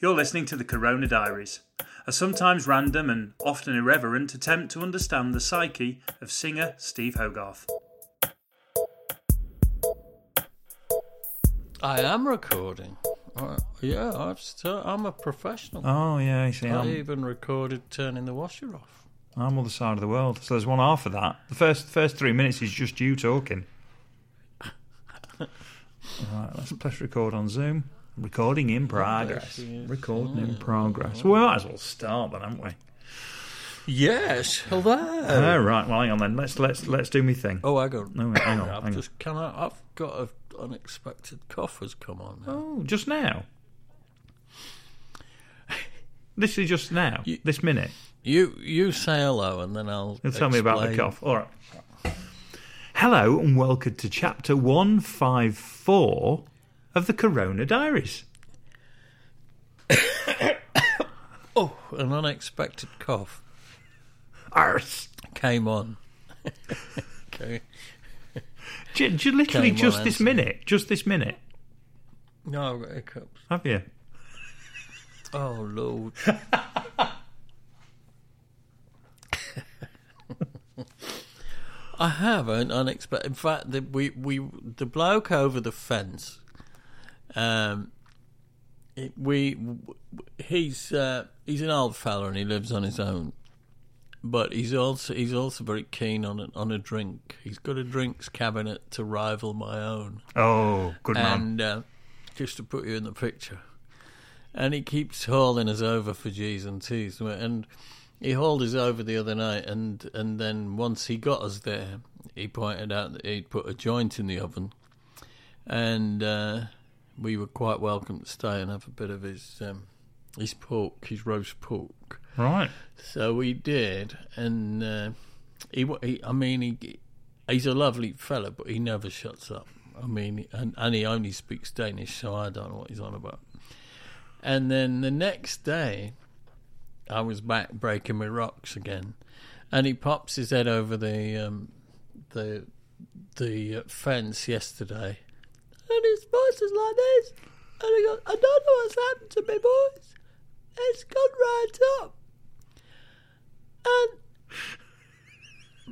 You're listening to the Corona Diaries, a sometimes random and often irreverent attempt to understand the psyche of singer Steve Hogarth. I am recording. Uh, yeah, I've st- I'm a professional. Oh, yeah, I see. I I'm, even recorded turning the washer off. I'm on the other side of the world. So there's one half of that. The first first three minutes is just you talking. right, let's press record on Zoom. Recording in progress. Recording in oh, progress. Well, we might as well start then, haven't we? Yes, hello. Oh, right. Well, hang on then. Let's let's let's do me thing. oh, I got. No, wait, hang on. I've hang on. just can I, I've got an unexpected cough has come on. Now. Oh, just now. This is just now. You- this minute. You you say hello and then I'll. You'll tell me about the explain. cough. All right. Hello and welcome to chapter 154 of the Corona Diaries. Oh, an unexpected cough Arse. came on. okay. J- j- literally Came on, just this Anthony. minute. Just this minute. No, I've got hiccups. Have you? Oh lord. I have an unexpected. In fact, the, we we the bloke over the fence. Um, we he's uh, he's an old fella and he lives on his own, but he's also he's also very keen on a, on a drink. He's got a drinks cabinet to rival my own Oh, good man. and uh, just to put you in the picture, and he keeps hauling us over for G's and T's, and he hauled us over the other night, and and then once he got us there, he pointed out that he'd put a joint in the oven, and uh, we were quite welcome to stay and have a bit of his um, his pork, his roast pork. Right. So we did, and uh, he, he, I mean, he, he's a lovely fella, but he never shuts up. I mean, and, and he only speaks Danish, so I don't know what he's on about. And then the next day, I was back breaking my rocks again, and he pops his head over the um, the the fence yesterday, and his voice is like this, and he goes, "I don't know what's happened to my voice. It's gone right up." And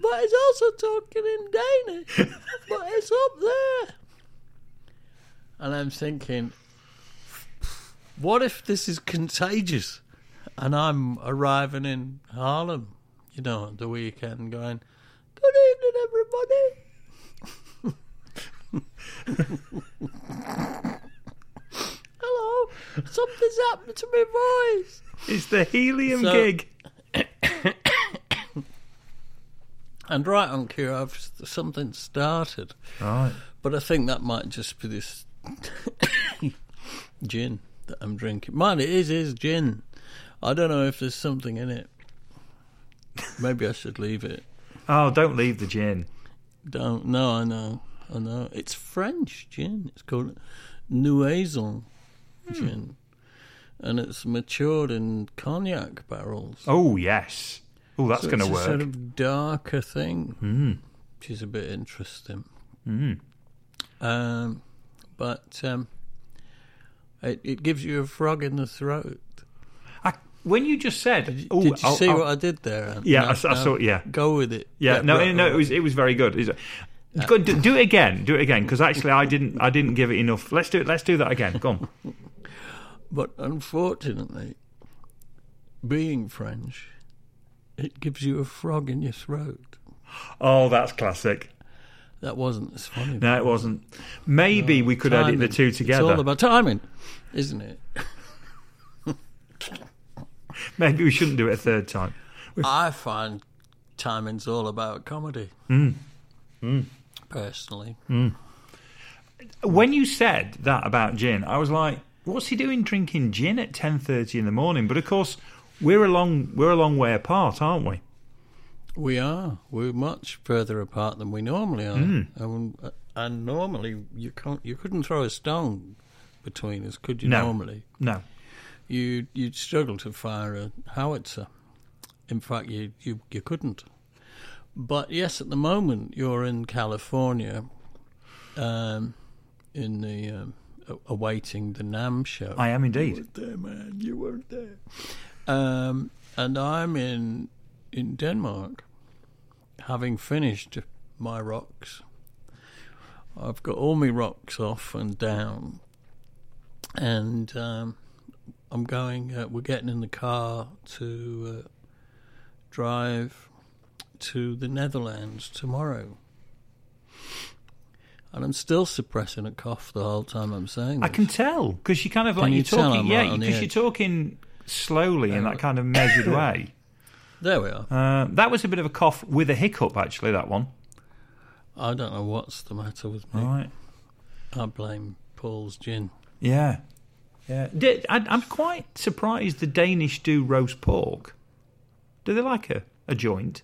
but he's also talking in Danish, but it's up there. And I'm thinking, what if this is contagious? And I'm arriving in Haarlem, you know, the weekend, going, "Good evening, everybody." Hello, something's happened to my voice. It's the helium So- gig. And right on cue, I've something started, Right. but I think that might just be this gin that I'm drinking. Man, it is is gin. I don't know if there's something in it. Maybe I should leave it. Oh, don't leave the gin. Don't. No, I know. I know. It's French gin. It's called Nouaison gin, and it's matured in cognac barrels. Oh, yes. Oh, that's So going to it's a work. sort of darker thing, Mm. which is a bit interesting. Mm. Um, but um, it, it gives you a frog in the throat. I, when you just said, Did you, oh, did you I'll- see I'll- what I did there? Ant? Yeah, No, I I no, saw- yeah. Go with it. Yeah, no, no, it was it was very good. Go, do, do it again. Do it again because actually I didn't I didn't give it enough. Let's do it. Let's do that again. Go on. But unfortunately, being French, it gives you a frog in your throat. Oh, that's classic. That wasn't as funny. No, it wasn't. Maybe we could edit the Timing. two It's together. all about timing, isn't it? Maybe we shouldn't do it a third time. I find timing's all about comedy. Mm. Personally, When you said that about gin, I was like, what's he doing drinking gin at ten thirty in the morning? But of course, we're a long we're a long way apart, aren't we? We are. We're much further apart than we normally are. Hmm. And, and normally you can't. You couldn't throw a stone between us, could you? No. Normally, No. you you'd struggle to fire a howitzer. In fact, you you you couldn't. But yes, at the moment you're in California, um, in the um, awaiting the NAMM show. I am indeed. You weren't there, man. You weren't there. Um, and I'm in in Denmark, having finished my rocks. I've got all my rocks off and down, and um, I'm going. Uh, we're getting in the car to uh, drive to the Netherlands tomorrow. And I'm still suppressing a cough the whole time I'm saying I can tell because you kind of like you you're talking, yeah, right because you're talking slowly in that kind of measured way. There we are. Uh, that was a bit of a cough with a hiccup, actually. That one, I don't know what's the matter with me. right? I blame Paul's gin. Yeah, yeah. I'm quite surprised the Danish do roast pork. Do they like a, a joint?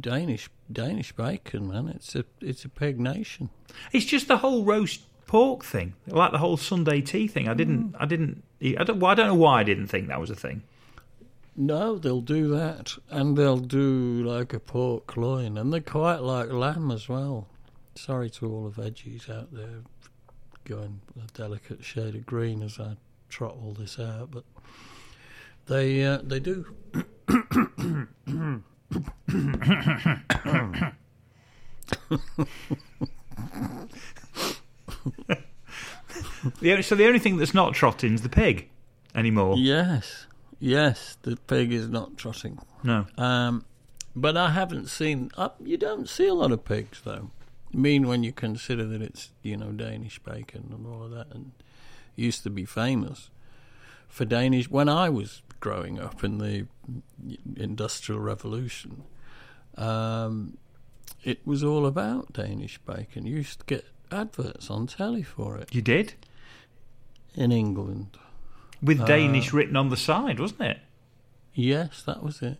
Danish Danish bacon, man. It's a it's a pig nation. It's just the whole roast pork thing, like the whole Sunday tea thing. I didn't, I didn't, I don't, well, I don't know why I didn't think that was a thing. No, they'll do that, and they'll do like a pork loin, and they quite like lamb as well. Sorry to all the veggies out there, going a delicate shade of green as I trot all this out, but they uh, they do. The only, so the only thing that's not trotting's the pig anymore. Yes, yes, the pig is not trotting. No. Um, but I haven't seen. Uh, you don't see a lot of pigs, though. I mean, when you consider that it's you know Danish bacon and all of that, and used to be famous for Danish. When I was growing up in the Industrial Revolution, um, it was all about Danish bacon. You used to get adverts on telly for it You did in England. with Danish written on the side, wasn't it? Yes, that was it.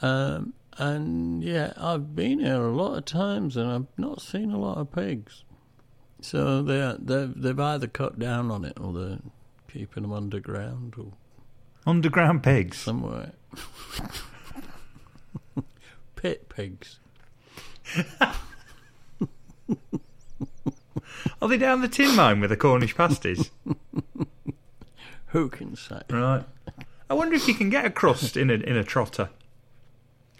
Um, and yeah, I've been here a lot of times, and I've not seen a lot of pigs. So they they've they've either cut down on it, or they're keeping them underground, or Underground pigs. somewhere. Pit pigs. Are they down the tin mine with the Cornish pasties? Who can say? right. I wonder if you can get a crust in a in a trotter.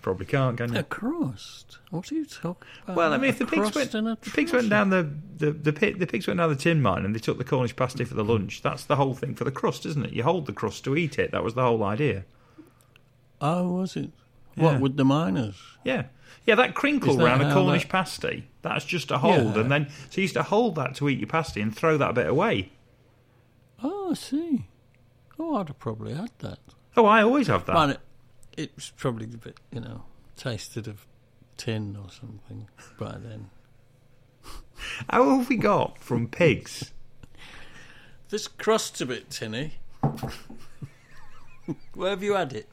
Probably can't, can you? A crust? What are you talking about? Well, I mean, if the pigs went, the pigs went down the the the, pit, the pigs went down the tin mine and they took the Cornish pasty for the lunch. That's the whole thing for the crust, isn't it? You hold the crust to eat it. That was the whole idea. Oh, was it? Yeah. What with the miners? Yeah, yeah. That crinkle that round a Cornish that- pasty. That's just a hold, Yeah. and then so you used to hold that to eat your pasty and throw that bit away. Oh, I see. Oh, I'd have probably had that. Oh, I always have that. It, was probably a bit, you know, tasted of tin or something by then. How have we got from pigs? This crust's a bit tinny. Where have you had it?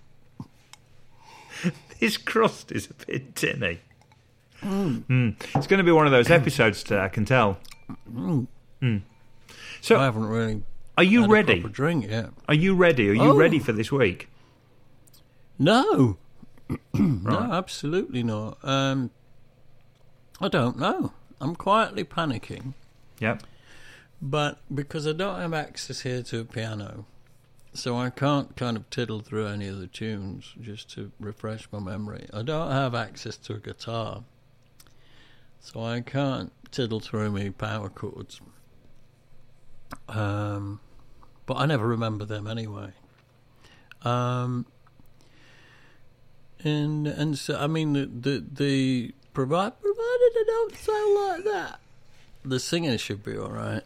This crust is a bit tinny. Mm. It's going to be one of those episodes today, I can tell. Mm. So, I haven't really are you had ready? drink yet. Are you ready? Are you Oh. ready for this week? No, no, absolutely not. Um, I don't know. I'm quietly panicking, Yep. but because I don't have access here to a piano, so I can't kind of tiddle through any of the tunes just to refresh my memory. I don't have access to a guitar, so I can't tiddle through my power chords. Um, but I never remember them anyway. Um, and and so I mean the the, the provide provided they don't sound like that. The singing should be all right.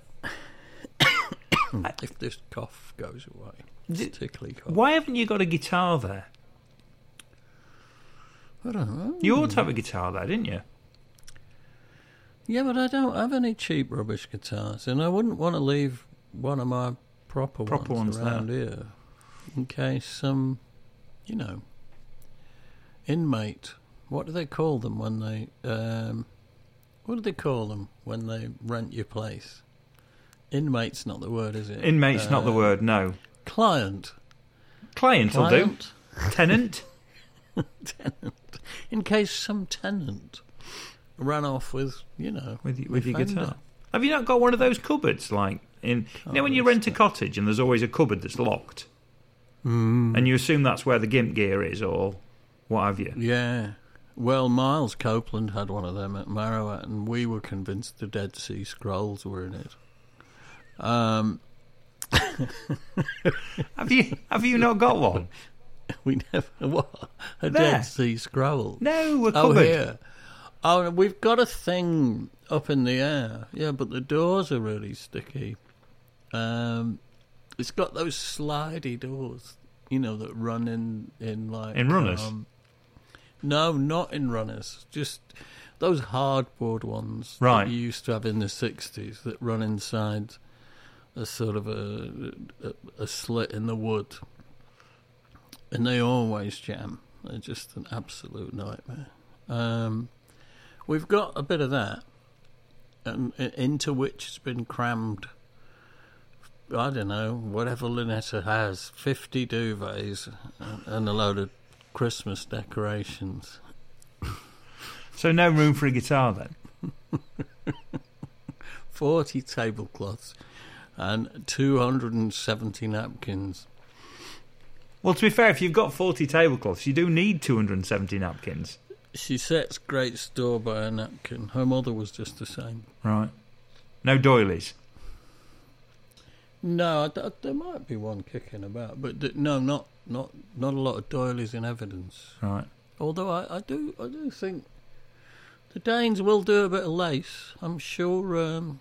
if this cough goes away, this tickly cough. Why haven't you got a guitar there? I don't know. You ought to have a guitar there, didn't you? Yeah, but I don't have any cheap rubbish guitars, and I wouldn't want to leave one of my proper, Proper ones ones around here, in case some, you know, inmate. What do they call them when they? Um, what do they call them when they rent your place? Inmate's not the word, is it? Inmate's not the Uh, word. No. Client. Client will do. Client. Tenant. tenant. In case some tenant ran off with, you know, with, with your Fender. guitar. Have you not got one of those cupboards like in? You know when you Oh, rent a cottage and there's always a cupboard that's locked, Mm. and you assume that's where the gimp gear is or what have you. Yeah. Well, Miles Copeland had one of them at Marouatte, and we were convinced the Dead Sea Scrolls were in it. Um, Have you have you not got one? we never what a There. Dead Sea Scroll. No, a Oh, here. Oh, we've got a thing up in the air. Yeah, but the doors are really sticky. Um, it's got those slidey doors, you know, that run in in like In runners? um, no, not in runners. Just those hardboard ones Right. that you used to have in the '60s that run inside a sort of a a, a slit in the wood, and they always jam. They're just an absolute nightmare. Um, we've got a bit of that, um, i- into which has been crammed. I don't know, whatever Lynetta has, 50 duvets and- and a load of Christmas decorations. So no room for a guitar then. 40 tablecloths and 270 napkins. Well, to be fair, if you've got forty tablecloths, you do need two hundred and seventy napkins. She sets great store by a napkin. Her mother was just the same. Right. No doilies. No, I d- there might be one kicking about, but th- no, not not not a lot of doilies in evidence. Right. Although I, I do I do think the Danes will do a bit of lace. I'm sure um,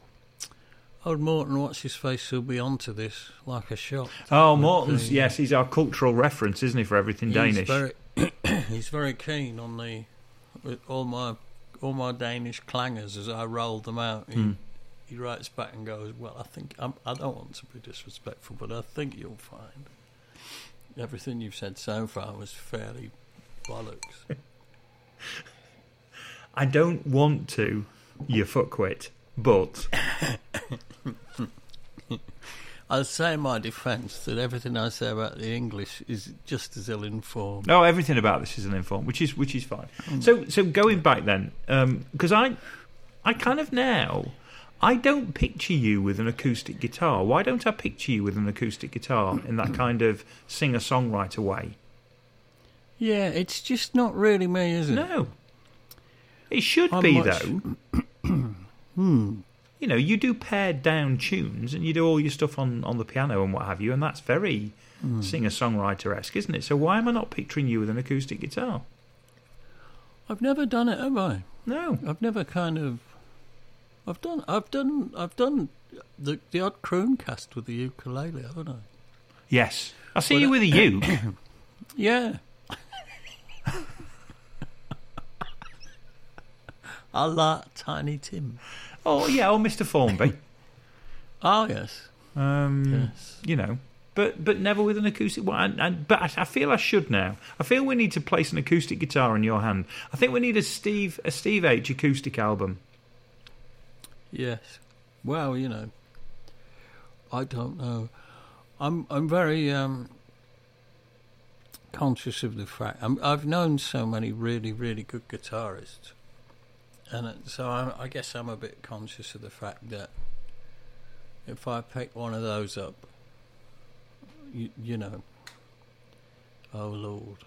old Morton, what's his face, He'll be onto this like a shot. Oh, Morton's. Yes, he's our cultural reference, isn't he, for everything He's Danish? very he's very keen on the all my all my Danish clangers as I roll them out. He, Hmm. He writes back and goes, "Well, I think I'm, I don't want to be disrespectful, but I think you'll find everything you've said so far was fairly bollocks." I don't want to, you fuckwit, but I'll say in my defence that everything I say about the English is just as ill-informed. no, everything about this is ill informed, which is which is fine. Mm. So so going back then, um, because I I kind of now I don't picture you with an acoustic guitar. Why don't I picture you with an acoustic guitar in that kind of singer songwriter way? Yeah, it's just not really me, is it? No, it should I'm be much- though. Hmm. You know, you do pared down tunes and you do all your stuff on, on the piano and what have you, and that's very Hmm. singer songwriter esque, isn't it? So why am I not picturing you with an acoustic guitar? I've never done it, have I? No. I've never kind of. I've done. I've done. I've done the the odd croon cast with the ukulele, haven't I? Yes. I see Well, you with a uke. Yeah. I like Tiny Tim. oh, yeah, or Mr. Formby. Oh yes, Um, yes. You know, but but never with an acoustic one. And, but I, I feel I should now. I feel we need to place an acoustic guitar in your hand. I think we need a Steve a Steve H acoustic album. Yes. Well, you know, I don't know. I'm I'm very um, conscious of the fact I'm, I've known so many really really good guitarists, and so I, I guess I'm a bit conscious of the fact that if I pick one of those up, you, you know, oh Lord,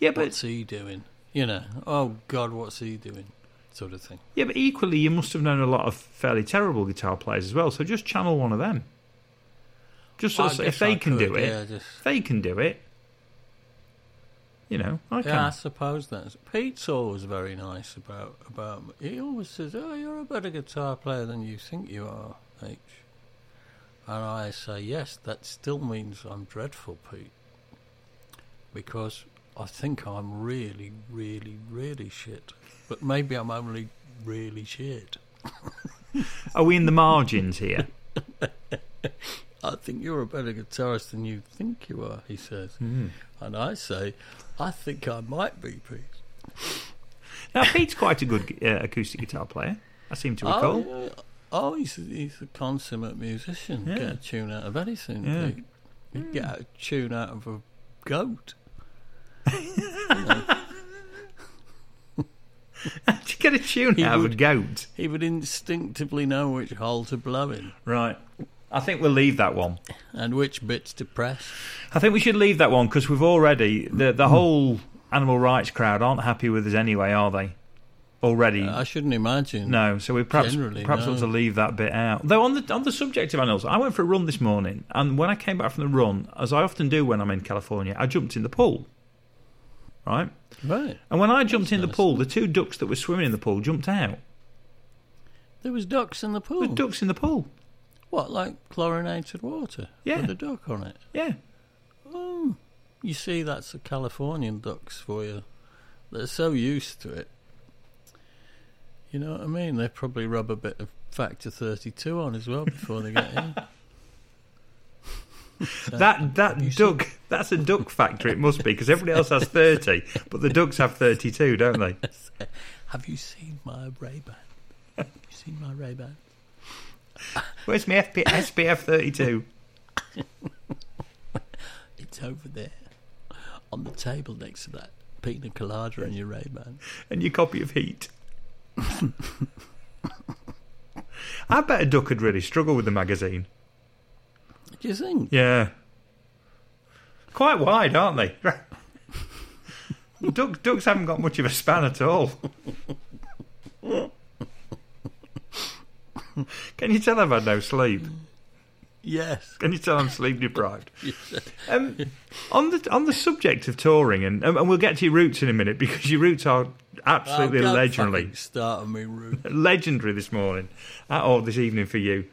Yeah, but what's he doing? You know, oh God, what's he doing? Sort of thing. yeah, but equally, you must have known a lot of fairly terrible guitar players as well. So just channel one of them. Just so I if they I can do it, yeah, just if they can do it. You know, I can. Yeah, I suppose that's Pete's always very nice about about. He always says, "Oh, you're a better guitar player than you think you are, H." And I say, "Yes, that still means I'm dreadful, Pete, because I think I'm really, really, really shit. But maybe I'm only really shit." Are we in the margins here? I think you're a better guitarist than you think you are, he says. Hmm. And I say, I think I might be, Pete. Now, Pete's quite a good uh, acoustic guitar player. I seem to recall. Oh, yeah. oh he's, a, he's a consummate musician. Yeah. Get a tune out of anything, Yeah. Pete. You get a tune out of a goat. Did you get a tune He out of a would- goat? He would instinctively know which hole to blow in Right. I think we'll leave that one. and which bits to press. I think we should leave that one because we've already the the hmm. whole animal rights crowd aren't happy with us anyway, are they? Already. I shouldn't imagine. no, so we perhaps Generally, perhaps no. ought to leave that bit out. Though on the on the subject of animals, I went for a run this morning, and when I came back from the run, as I often do when I'm in California, I jumped in the pool. Right, Right. and when I jumped in the nice. pool, the two ducks that were swimming in the pool jumped out. There was ducks in the pool. There were ducks in the pool. What, like chlorinated water? Yeah. With a duck on it? Yeah, Oh. You see, that's the Californian ducks for you. They're so used to it. You know what I mean? They probably rub a bit of factor 32 on as well before they get in. That that duck. That's a duck factory. It must be because everybody else has thirty, but the ducks have thirty-two, don't they? Have you seen my Ray-Ban? Have you seen my Ray-Ban? Where's my FP, SPF thirty-two? It's over there. On the table next to that pina colada and your Ray-Ban. and your copy of Heat. I bet a duck would really struggle with the magazine. Do you think? Yeah. Quite wide, aren't they? Duck, ducks haven't got much of a span at all. Can you tell I've had no sleep? Yes. Can you tell I'm sleep deprived? Um, on the on the subject of touring, and, and we'll get to your roots in a minute because your roots are absolutely legendary. Start on me, Ruth. legendary this morning, or this evening for you.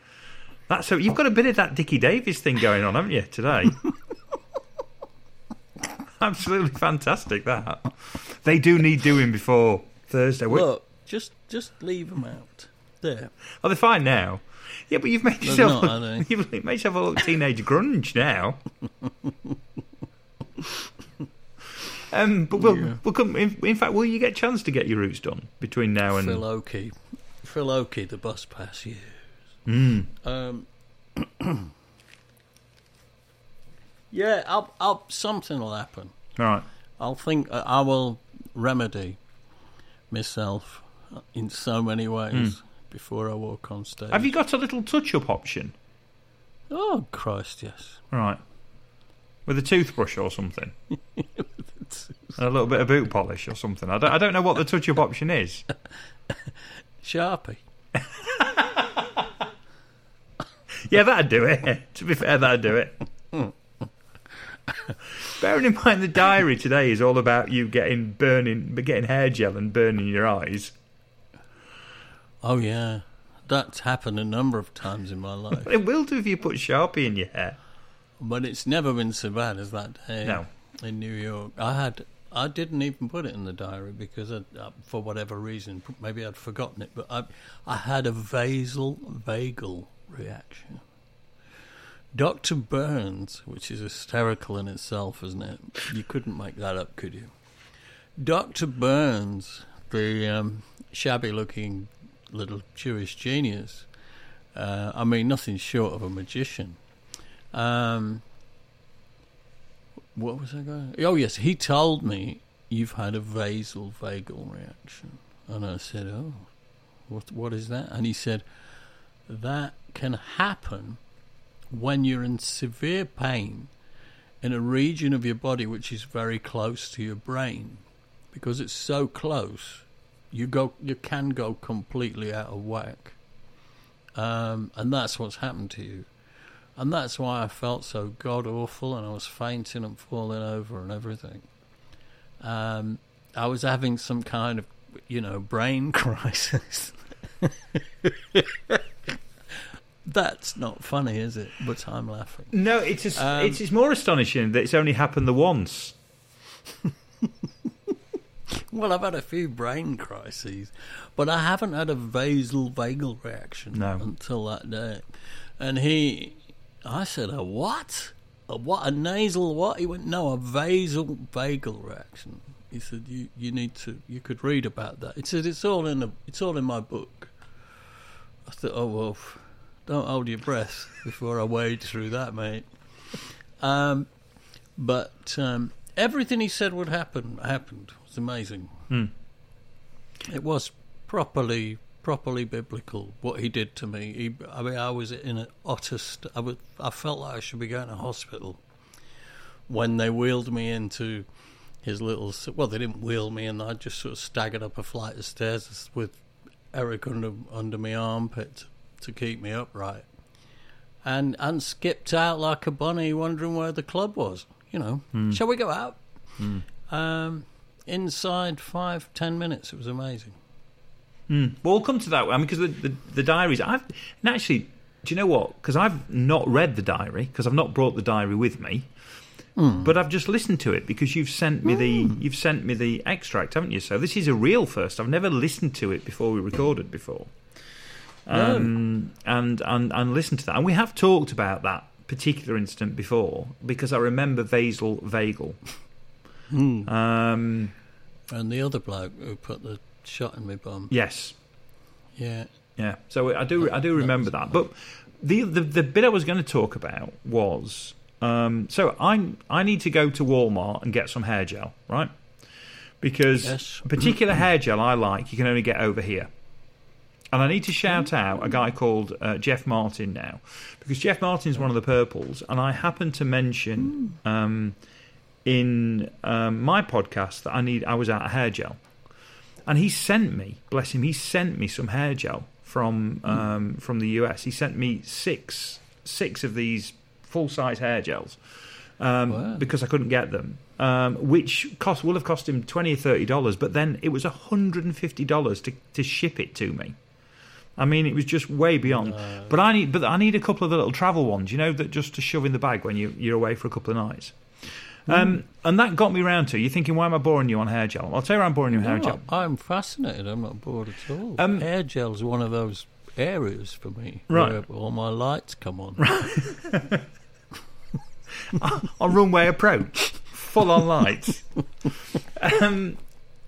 That's so you've got a bit of that Dickie Davies thing going on, haven't you, today? Absolutely fantastic. That they do need doing before Thursday. We- Look, just just leave them out. There. Oh, they're fine now. Yeah, but you've made They're yourself not, are they? you've made yourself a little teenage grunge now. um, but we'll, Yeah. we'll come. In, in fact, will you get a chance to get your roots done between now and? Phil Oakey. Phil Oakey, the bus pass years. Mm. Um, yeah, I'll, I'll, something will happen. All right. I'll think uh, I will remedy myself in so many ways before I walk on stage. Have you got a little touch-up option? Oh Christ, yes. Right. With a toothbrush or something. a little bit of boot polish or something. I don't, I don't know what the touch up option is. Sharpie. Yeah, that'd do it. to be fair, that'd do it. Bearing in mind the diary today is all about you getting burning, getting hair gel and burning your eyes. Oh yeah, that's happened a number of times in my life, It will do if you put Sharpie in your hair. but it's never been so bad as that day No. in New York. I had. I didn't even put it in the diary because, I, uh, for whatever reason, maybe I'd forgotten it. But I, I had a vasal vagal reaction. Dr. Burns, which is hysterical in itself, isn't it? You couldn't make that up, could you? Dr. Burns, the um, shabby looking little Jewish genius, uh, I mean, nothing short of a magician. Um, what was I going? Oh, yes, he told me you've had a vasal vagal reaction. And I said, Oh, what, what is that? And he said, That can happen when you're in severe pain in a region of your body which is very close to your brain. Because it's so close you go you can go completely out of whack. Um, and that's what's happened to you. And that's why I felt so god awful and I was fainting and falling over and everything. Um, I was having some kind of you know brain crisis that's not funny is it but I'm laughing No, it's just, Um, it's, it's more astonishing that it's only happened the once. Well, I've had a few brain crises, but I haven't had a vasal vagal reaction No. until that day. And he, I said, a what? A what? A nasal what? He went, no, a vasal vagal reaction. He said, you, you need to, you could read about that. He said, it's all in the, it's all in my book. I thought, oh well, don't hold your breath before I wade through that, mate. Um, but um, everything he said would happen happened. It was amazing. Hmm. It was properly properly biblical what he did to me. He, I mean, I was in an utter. St- I, was, I felt like I should be going to hospital when they wheeled me into his little. Well, they didn't wheel me, and I just sort of staggered up a flight of stairs with Eric under under my armpit to, keep me upright, and and skipped out like a bunny, wondering where the club was. You know, hmm. shall we go out? Hmm. Um, inside five ten minutes, it was amazing. Hmm. Well, we'll come to that. I mean, because the, the the diaries. I've and actually, do you know what? Because I've not read the diary because I've not brought the diary with me. But I've just listened to it because you've sent me the you've sent me the extract, haven't you? So this is a real first. I've never listened to it before we recorded before, um, and and and listened to that. And we have talked about that particular incident before because I remember Vasal Vagal. Um, And the other bloke who put the shot in my bum. yes, Yeah. Yeah, so I do I do remember that. But the the, the bit I was going to talk about was um, so I I need to go to Walmart and get some hair gel, right? Because Yes. a particular hair gel I like you can only get over here. And I need to shout out a guy called uh, Jeff Martin now, because Jeff Martin's one of the purples, and I happened to mention um, in um, my podcast that I need I was out of hair gel, and he sent me, bless him, he sent me some hair gel from um, from the US. He sent me six six of these full size hair gels um, Wow. because I couldn't get them, um, which cost will have cost him twenty or thirty dollars. But then it was hundred and fifty dollars to to ship it to me. I mean, it was just way beyond. But I need, but I need a couple of the little travel ones, you know, that just to shove in the bag when you you're away for a couple of nights. Um, and that got me round to. You're thinking, why am I boring you on hair gel? I'll tell you why I'm boring you on hair gel. I'm fascinated. I'm not bored at all. Um, Hair is one of those areas for me Right. where all my lights come on. Right. on runway approach, full on lights. um,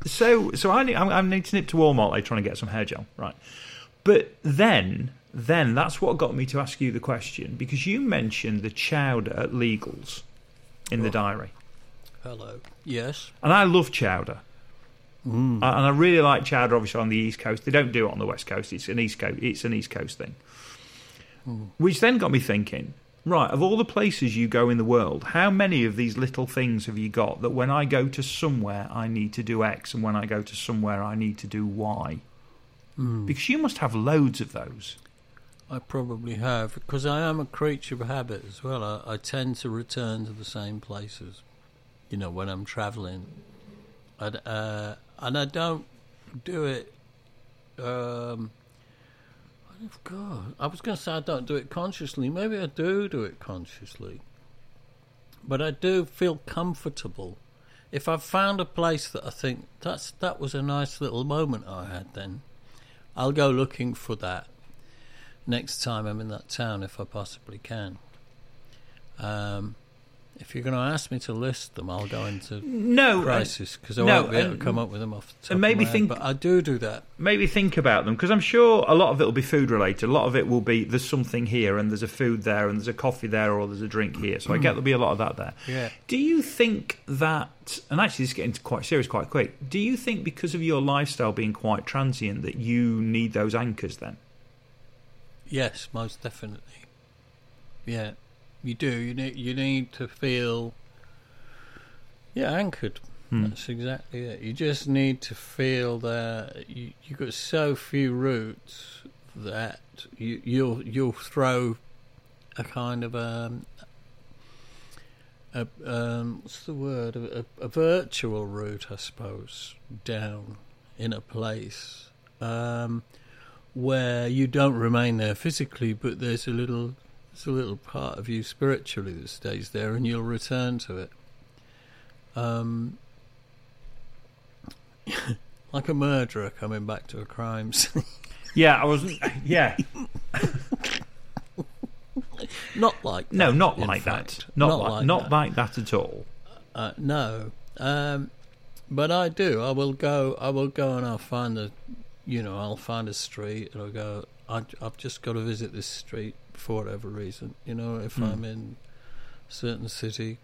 so, so I need, I need to nip to Walmart later on and get some hair gel, right? But then, then that's what got me to ask you the question because you mentioned the chowder at Legals in the diary, Hello. Yes. and I love chowder. Mm. And I really like chowder. Obviously, on the east coast, they don't do it on the west coast. It's an east coast. It's an east coast thing. Which then got me thinking. Right, of all the places you go in the world, how many of these little things have you got that when I go to somewhere I need to do X, and when I go to somewhere I need to do Y? Because you must have loads of those. I probably have because I am a creature of habit as well. I, I tend to return to the same places, you know, when I'm travelling, and uh, and I don't do it. Um, God, I was going to say I don't do it consciously. Maybe I do do it consciously, but I do feel comfortable if I've found a place that I think that's that was a nice little moment I had. Then I'll go looking for that next time I'm in that town if I possibly can. Um, if you're going to ask me to list them, I'll go into No, crisis because I no, won't be able to come up with them off the top and maybe of my think- head, But I do do that. maybe think about them because I'm sure a lot of it will be food related. A lot of it will be there's something here and there's a food there and there's a coffee there or there's a drink here. So I get mm. there'll be a lot of that there. Yeah. Do you think that, and actually this is getting quite serious quite quick, do you think because of your lifestyle being quite transient that you need those anchors then? Yes, most definitely. Yeah, you do. You need you need to feel yeah anchored. Hmm. That's exactly it. You just need to feel that you you got so few roots that you you'll you'll throw a kind of um a um what's the word a, a, a virtual route I suppose down in a place um where you don't remain there physically, but there's a little, there's a little part of you spiritually that stays there, and you'll return to it. Um, like a murderer coming back to a crime scene. Yeah, I wasn't. Yeah, not like No, not like fact. that. Not, like, not that. like that at all. Uh, no, um, but I do. I will go. I will go and I'll find a, you know, I'll find a street and I'll go. I, I've just got to visit this street for whatever reason. You know, if Hmm. I'm in a certain city,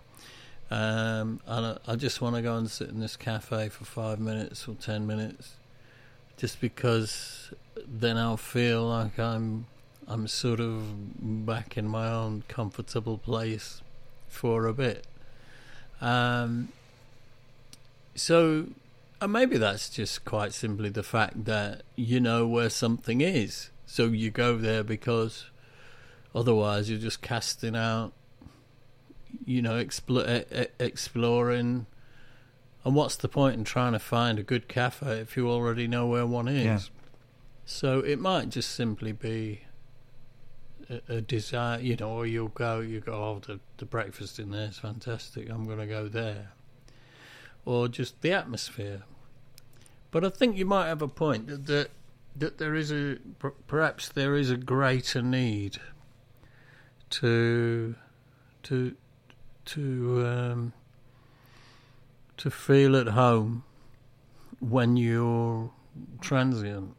um, and I, I just want to go and sit in this cafe for five minutes or ten minutes, just because then I'll feel like I'm, I'm sort of back in my own comfortable place for a bit. Um, so, and maybe that's just quite simply the fact that you know where something is. So you go there because otherwise you're just casting out, you know, expl- exploring. And what's the point in trying to find a good cafe if you already know where one is? Yeah. So it might just simply be a, a desire, you know, or you'll go, you go, oh, the, the breakfast in there is fantastic, I'm going to go there. Or just the atmosphere. But I think you might have a point that, that, that there is a, perhaps there is a greater need to, to, to, um, to feel at home when you're transient.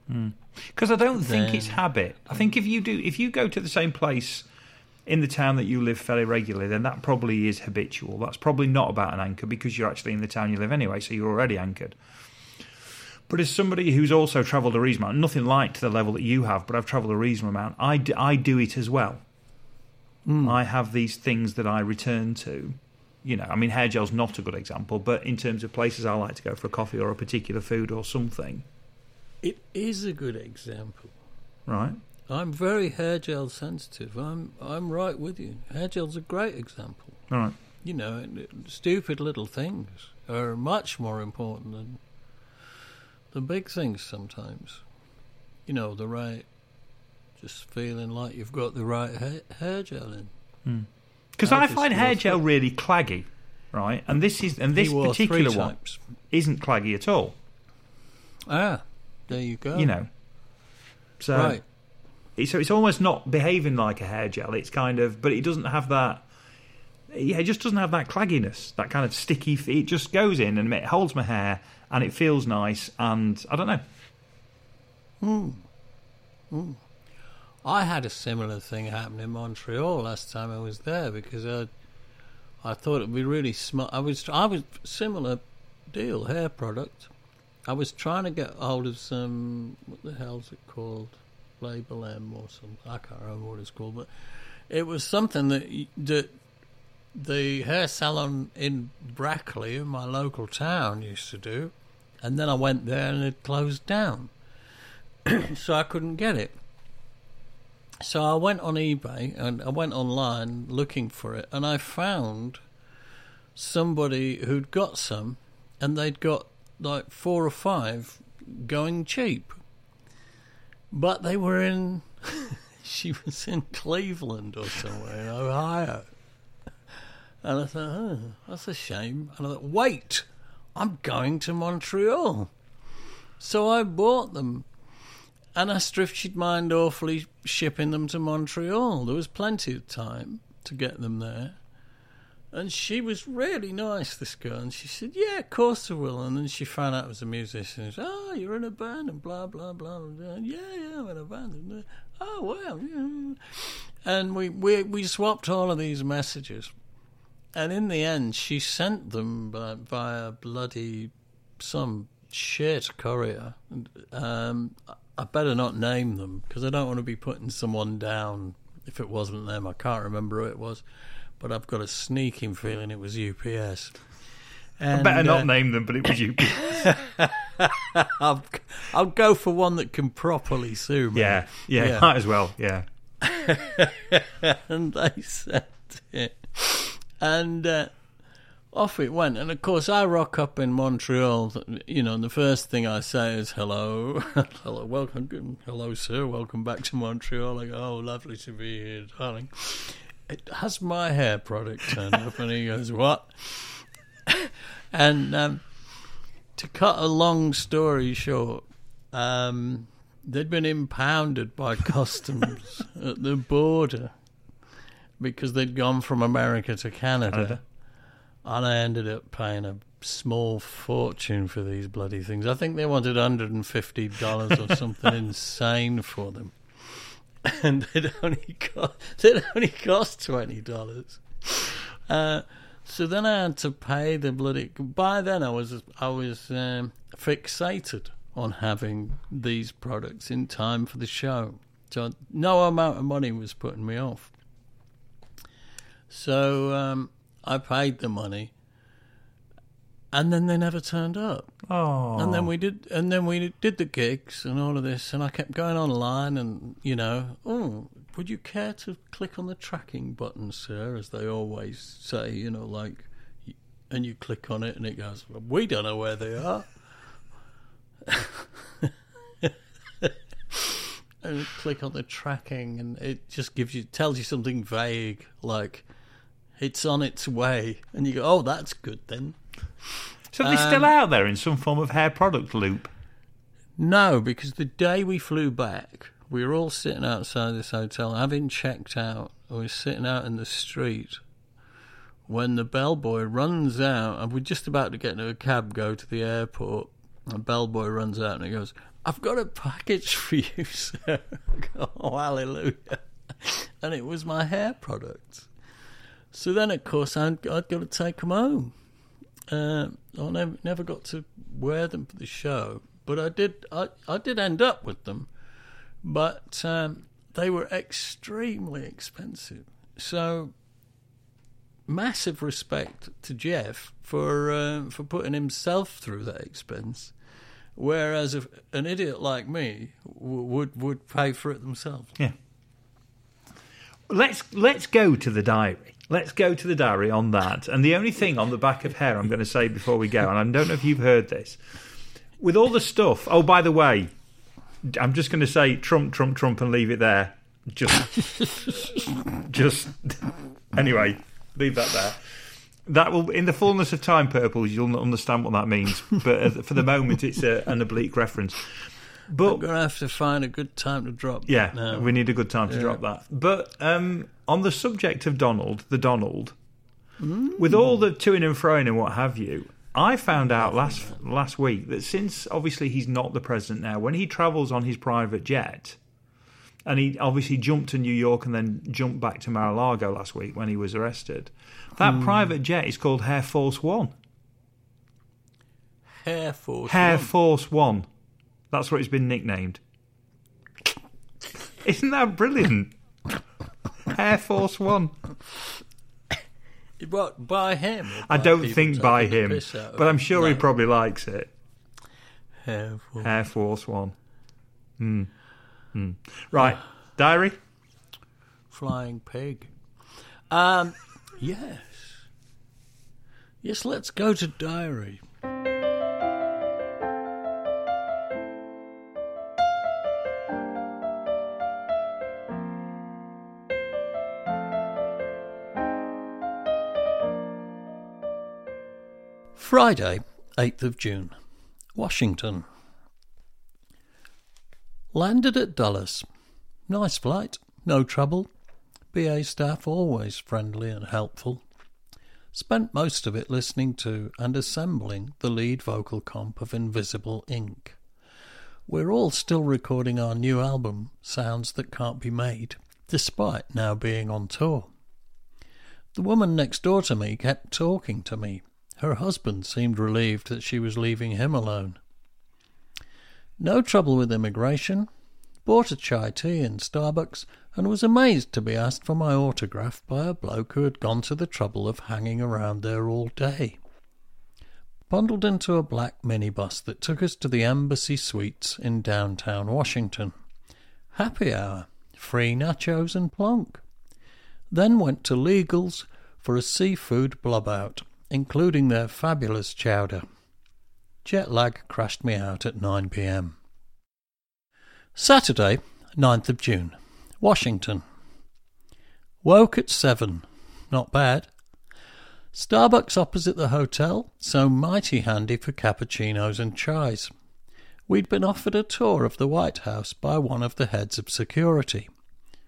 Because I don't think it's habit. I think if you do, if you go to the same place in the town that you live fairly regularly, then that probably is habitual. That's probably not about an anchor because you're actually in the town you live anyway, so you're already anchored. But as somebody who's also travelled a reasonable amount, nothing like to the level that you have, but I've travelled a reasonable amount, I do, I do it as well. I have these things that I return to. You know, I mean, hair gel's not a good example, but in terms of places I like to go for a coffee or a particular food or something, It is a good example. right? I'm very hair gel sensitive. I'm I'm right with you. Hair gel's a great example. All right. You know, uh, stupid little things are much more important than the big things sometimes. You know, the right, just feeling like you've got the right hair, hair gel in. Because I I find hair gel really claggy, right? And this is and this particular one isn't claggy at all. Ah, there you go. You know, so right. it's, so it's almost not behaving like a hair gel. It's kind of, but it doesn't have that. Yeah, it just doesn't have that clagginess, that kind of sticky. It just goes in and it holds my hair, and it feels nice. And I don't know. Hmm. Hmm. I had a similar thing happen in Montreal last time I was there because I, I thought it'd be really smart. I was, I was similar deal hair product. I was trying to get hold of some what the hell's it called, Label M or something. I can't remember what it's called, but it was something that that the hair salon in Brackley, in my local town, used to do, and then I went there and it closed down, so I couldn't get it. So I went on eBay and I went online looking for it, and I found somebody who'd got some, and they'd got like four or five going cheap. But they were in, she was in Cleveland or somewhere in Ohio. And I thought, oh, that's a shame. And I thought, wait, I'm going to Montreal. So I bought them. And asked if she'd mind awfully shipping them to Montreal. There was plenty of time to get them there. And she was really nice, this girl. And she said, Yeah, of course I will. And then she found out I was a musician. She said, Oh, you're in a band and blah, blah, blah. blah. Yeah, yeah, I'm in a band. And, uh, oh, well. Yeah. And we, we, we swapped all of these messages. And in the end, she sent them by, via bloody some shit courier. Um, I better not name them because I don't want to be putting someone down if it wasn't them. I can't remember who it was, but I've got a sneaking feeling it was UPS. And, Better not uh, name them, but it was UPS. I'll, I'll go for one that can properly sue me. yeah, yeah, Yeah. might as well. Yeah. and they sent it. And uh, off it went. And of course, I rock up in Montreal, you know, the first thing I say is hello. hello, welcome. Hello, sir. Welcome back to Montreal. I go, oh, lovely to be here, darling. It has my hair product turned up. And he goes, what? and um, to cut a long story short, um, they'd been impounded by customs at the border because they'd gone from America to Canada, Canada. And I ended up paying a small fortune for these bloody things. I think they wanted hundred and fifty dollars or something insane for them, and they'd only cost they'd only cost twenty dollars. Uh, so then I had to pay the bloody. By then I was I was um, fixated on having these products in time for the show. So no amount of money was putting me off. So um, I paid the money, and then they never turned up. Oh, And then we did, and then we did the gigs and all of this, and I kept going online, and you know, oh, would you care to click on the tracking button, sir? As they always say, you know, like, and you click on it, and it goes, well, we don't know where they are. and click on the tracking, and it just gives you tells you something vague, like it's on its way, and you go, oh, that's good then. so they're still um, out there in some form of hair product loop. No, because the day we flew back, we were all sitting outside this hotel, having checked out. We were sitting out in the street when the bellboy runs out, and we're just about to get into a cab, go to the airport. The bellboy runs out and he goes, "I've got a package for you, sir." Oh, hallelujah! And it was my hair products. So then, of course, I'd, I'd got to take them home. Uh, I never, never got to wear them for the show, but I did. I, I did end up with them, but um, they were extremely expensive. So, massive respect to Jeff for uh, for putting himself through that expense, whereas if an idiot like me w- would would pay for it themselves. Yeah. Let's let's go to the diary. Let's go to the diary on that. And the only thing on the back of hair I'm going to say before we go, and I don't know if you've heard this, with all the stuff. Oh, by the way, I'm just going to say Trump, Trump, Trump, and leave it there. Just, just anyway, leave that there. That will, in the fullness of time, purples, you'll understand what that means. But for the moment, it's a, an oblique reference. But we're gonna have to find a good time to drop. yeah, we need a good time to Yeah. drop that. But um, on the subject of Donald, the Donald, mm. with all the toing and froing and what have you, I found out last last week that since obviously he's not the president now, when he travels on his private jet, and he obviously jumped to New York and then jumped back to Mar-a-Lago last week when he was arrested, that hmm. private jet is called Air Force One. Hair Force. Air One. Force One. That's what it's been nicknamed. Isn't that brilliant? Air Force One. What by him? or I by don't think by him, piss out of but I'm sure he probably likes it. Hair Force. Air Force One. Hmm. Hmm. Right, diary. Flying pig. Um, yes. Yes, let's go to diary. Friday, 8th of June, Washington. Landed at Dulles. Nice flight, no trouble. BA staff always friendly and helpful. Spent most of it listening to and assembling the lead vocal comp of Invisible Ink. We're all still recording our new album, Sounds That Can't Be Made, despite now being on tour. The woman next door to me kept talking to me. Her husband seemed relieved that she was leaving him alone. No trouble with immigration. Bought a chai tea in Starbucks and was amazed to be asked for my autograph by a bloke who had gone to the trouble of hanging around there all day. Bundled into a black minibus that took us to the Embassy Suites in downtown Washington. Happy hour, free nachos and plonk. Then went to Legal's for a seafood blob-out, including their fabulous chowder. Jet lag crashed me out at 9 pm. Saturday, 9th of June, Washington. Woke at 7. Not bad. Starbucks opposite the hotel, so mighty handy for cappuccinos and chais. We'd been offered a tour of the White House by one of the heads of security.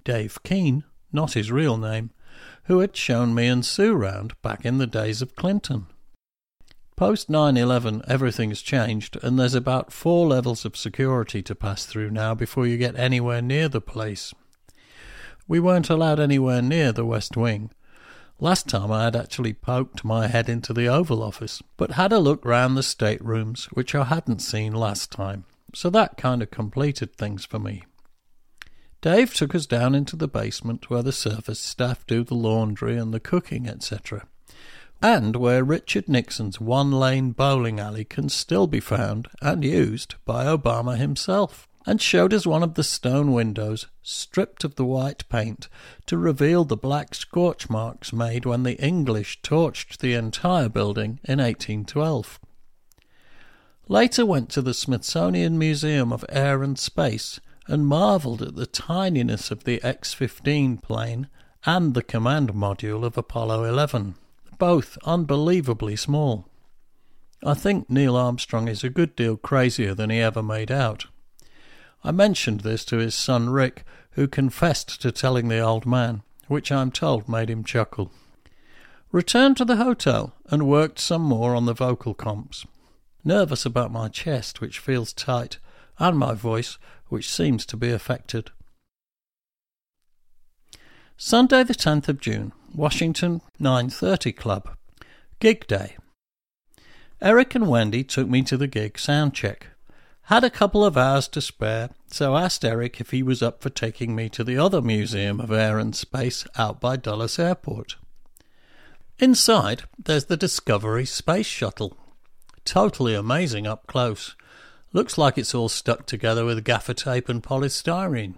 Dave Keane, not his real name, who had shown me and Sue round back in the days of Clinton. Post 9 11, everything's changed, and there's about four levels of security to pass through now before you get anywhere near the place. We weren't allowed anywhere near the West Wing. Last time I had actually poked my head into the Oval Office, but had a look round the staterooms, which I hadn't seen last time, so that kind of completed things for me. Dave took us down into the basement where the service staff do the laundry and the cooking, etc and where Richard Nixon's one lane bowling alley can still be found and used by Obama himself, and showed us one of the stone windows stripped of the white paint to reveal the black scorch marks made when the English torched the entire building in 1812. Later went to the Smithsonian Museum of Air and Space and marvelled at the tininess of the X 15 plane and the command module of Apollo 11 both unbelievably small. I think Neil Armstrong is a good deal crazier than he ever made out. I mentioned this to his son Rick, who confessed to telling the old man, which I'm told made him chuckle. Returned to the hotel and worked some more on the vocal comps. Nervous about my chest, which feels tight, and my voice, which seems to be affected. Sunday, the 10th of June. Washington 9:30 Club. Gig day. Eric and Wendy took me to the gig sound check. Had a couple of hours to spare, so asked Eric if he was up for taking me to the other museum of air and space out by Dulles Airport. Inside, there's the Discovery space shuttle. Totally amazing up close. Looks like it's all stuck together with gaffer tape and polystyrene.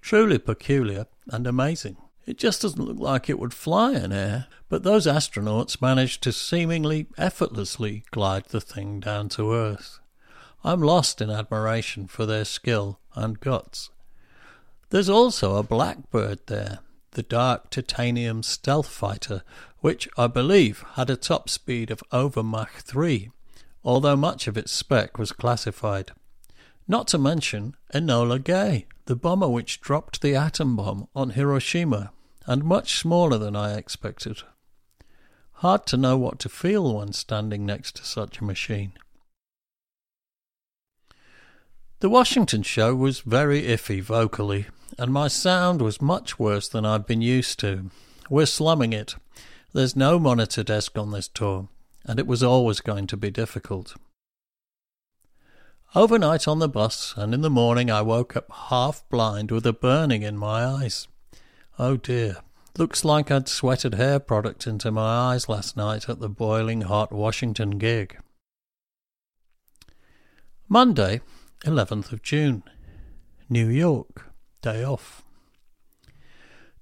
Truly peculiar and amazing. It just doesn't look like it would fly in air, but those astronauts managed to seemingly effortlessly glide the thing down to Earth. I'm lost in admiration for their skill and guts. There's also a Blackbird there, the dark titanium stealth fighter, which I believe had a top speed of over Mach 3, although much of its spec was classified. Not to mention Enola Gay, the bomber which dropped the atom bomb on Hiroshima, and much smaller than I expected. Hard to know what to feel when standing next to such a machine. The Washington show was very iffy vocally, and my sound was much worse than I'd been used to. We're slumming it. There's no monitor desk on this tour, and it was always going to be difficult. Overnight on the bus, and in the morning I woke up half blind with a burning in my eyes. Oh dear, looks like I'd sweated hair product into my eyes last night at the boiling hot Washington gig. Monday, 11th of June, New York, day off.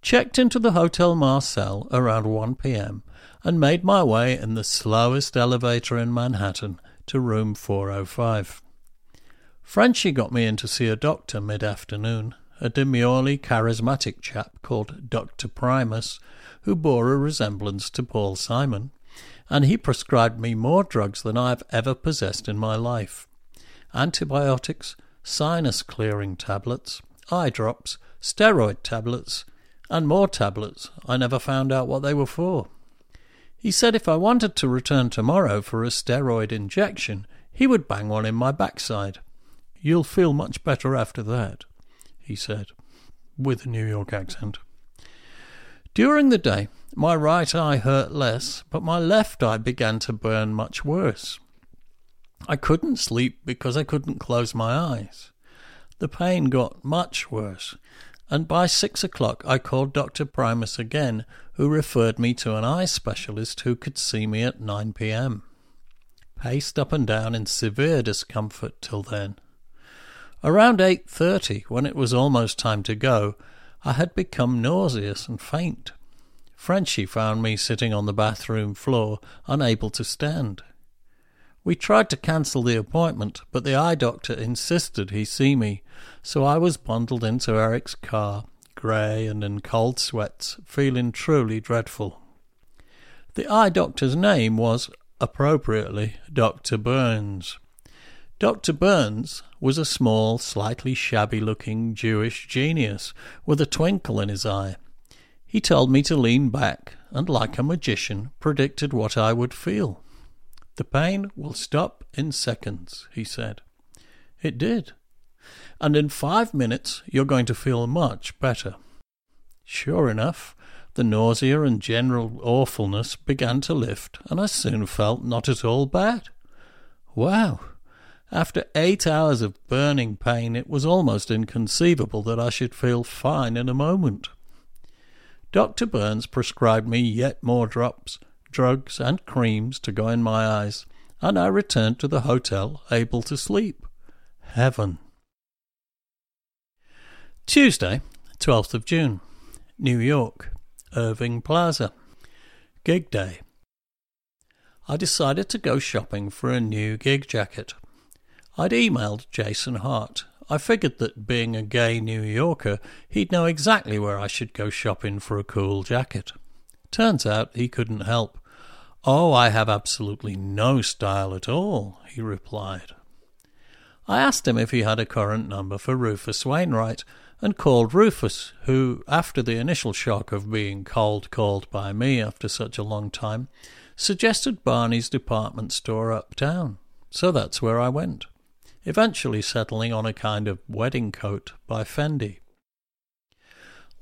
Checked into the Hotel Marcel around 1 p.m. and made my way in the slowest elevator in Manhattan to room 405. Frenchy got me in to see a doctor mid afternoon, a demurely charismatic chap called Dr. Primus, who bore a resemblance to Paul Simon, and he prescribed me more drugs than I have ever possessed in my life antibiotics, sinus clearing tablets, eye drops, steroid tablets, and more tablets. I never found out what they were for. He said if I wanted to return tomorrow for a steroid injection, he would bang one in my backside. You'll feel much better after that, he said, with a New York accent. During the day, my right eye hurt less, but my left eye began to burn much worse. I couldn't sleep because I couldn't close my eyes. The pain got much worse, and by six o'clock I called Dr. Primus again, who referred me to an eye specialist who could see me at 9 p.m. Paced up and down in severe discomfort till then. Around 8.30, when it was almost time to go, I had become nauseous and faint. Frenchy found me sitting on the bathroom floor, unable to stand. We tried to cancel the appointment, but the eye doctor insisted he see me, so I was bundled into Eric's car, grey and in cold sweats, feeling truly dreadful. The eye doctor's name was, appropriately, Dr. Burns. Dr. Burns was a small, slightly shabby looking Jewish genius with a twinkle in his eye. He told me to lean back and, like a magician, predicted what I would feel. The pain will stop in seconds, he said. It did. And in five minutes you're going to feel much better. Sure enough, the nausea and general awfulness began to lift, and I soon felt not at all bad. Wow! After eight hours of burning pain, it was almost inconceivable that I should feel fine in a moment. Dr. Burns prescribed me yet more drops, drugs, and creams to go in my eyes, and I returned to the hotel able to sleep. Heaven. Tuesday, 12th of June, New York, Irving Plaza. Gig day. I decided to go shopping for a new gig jacket. I'd emailed Jason Hart. I figured that being a gay New Yorker, he'd know exactly where I should go shopping for a cool jacket. Turns out he couldn't help. Oh, I have absolutely no style at all, he replied. I asked him if he had a current number for Rufus Wainwright, and called Rufus, who, after the initial shock of being cold called by me after such a long time, suggested Barney's department store uptown. So that's where I went eventually settling on a kind of wedding coat by Fendi.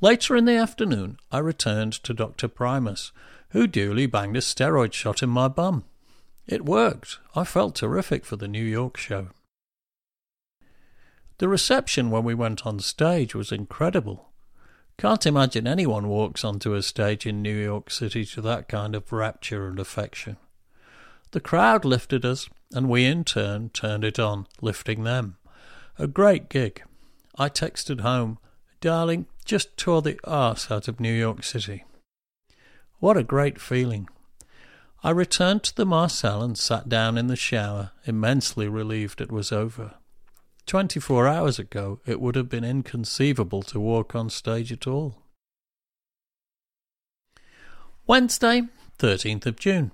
Later in the afternoon, I returned to Dr. Primus, who duly banged a steroid shot in my bum. It worked. I felt terrific for the New York show. The reception when we went on stage was incredible. Can't imagine anyone walks onto a stage in New York City to that kind of rapture and affection. The crowd lifted us, and we in turn turned it on, lifting them. A great gig. I texted home, Darling, just tore the arse out of New York City. What a great feeling. I returned to the Marcel and sat down in the shower, immensely relieved it was over. Twenty four hours ago, it would have been inconceivable to walk on stage at all. Wednesday, 13th of June,